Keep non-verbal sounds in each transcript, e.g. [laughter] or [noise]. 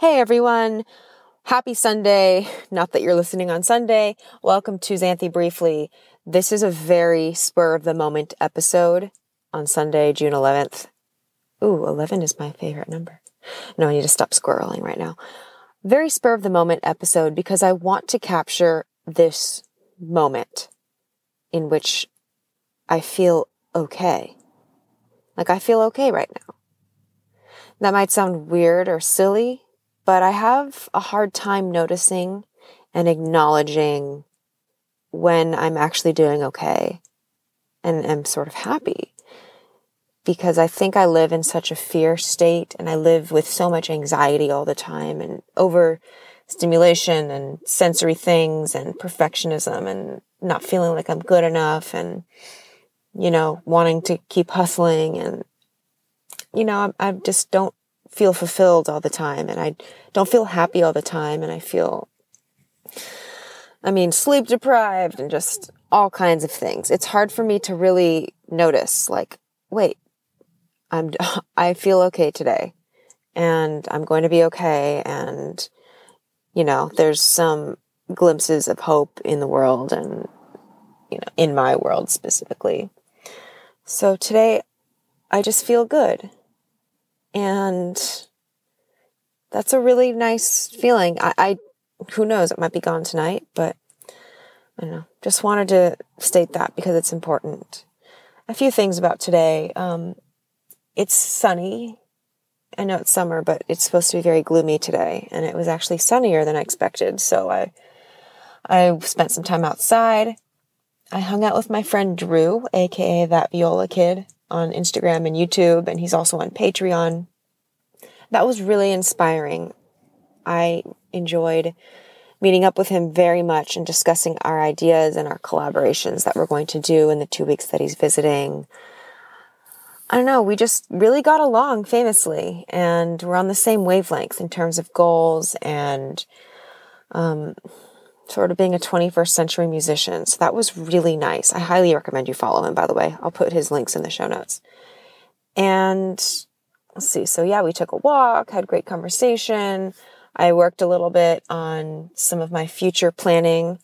Hey everyone, happy Sunday. Not that you're listening on Sunday. Welcome to Xanthi Briefly. This is a very spur of the moment episode on Sunday, June 11th. Ooh, 11 is my favorite number. No, I need to stop squirreling right now. Very spur of the moment episode because I want to capture this moment in which I feel okay. Like I feel okay right now. That might sound weird or silly, but I have a hard time noticing and acknowledging when I'm actually doing okay and am sort of happy. Because I think I live in such a fear state and I live with so much anxiety all the time and over stimulation and sensory things and perfectionism and not feeling like I'm good enough and, you know, wanting to keep hustling and, you know, I, I just don't feel fulfilled all the time and I don't feel happy all the time and I feel I mean sleep deprived and just all kinds of things. It's hard for me to really notice like wait I'm [laughs] I feel okay today and I'm going to be okay and you know there's some glimpses of hope in the world and you know in my world specifically. So today I just feel good and that's a really nice feeling. I, I, who knows, it might be gone tonight, but I don't know. Just wanted to state that because it's important. A few things about today. Um, it's sunny. I know it's summer, but it's supposed to be very gloomy today, and it was actually sunnier than I expected. So I, I spent some time outside. I hung out with my friend Drew, aka that Viola kid on Instagram and YouTube, and he's also on Patreon. That was really inspiring. I enjoyed meeting up with him very much and discussing our ideas and our collaborations that we're going to do in the two weeks that he's visiting. I don't know, we just really got along famously and we're on the same wavelength in terms of goals and um, sort of being a 21st century musician. So that was really nice. I highly recommend you follow him, by the way. I'll put his links in the show notes. And let's see. So yeah, we took a walk, had great conversation. I worked a little bit on some of my future planning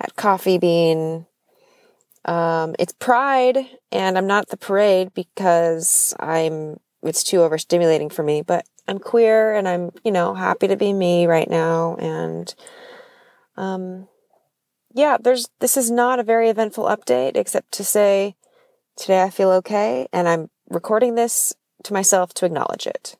at Coffee Bean. Um, it's Pride, and I'm not at the parade because I'm. It's too overstimulating for me. But I'm queer, and I'm you know happy to be me right now, and um, yeah, there's this is not a very eventful update except to say today I feel okay and I'm recording this to myself to acknowledge it.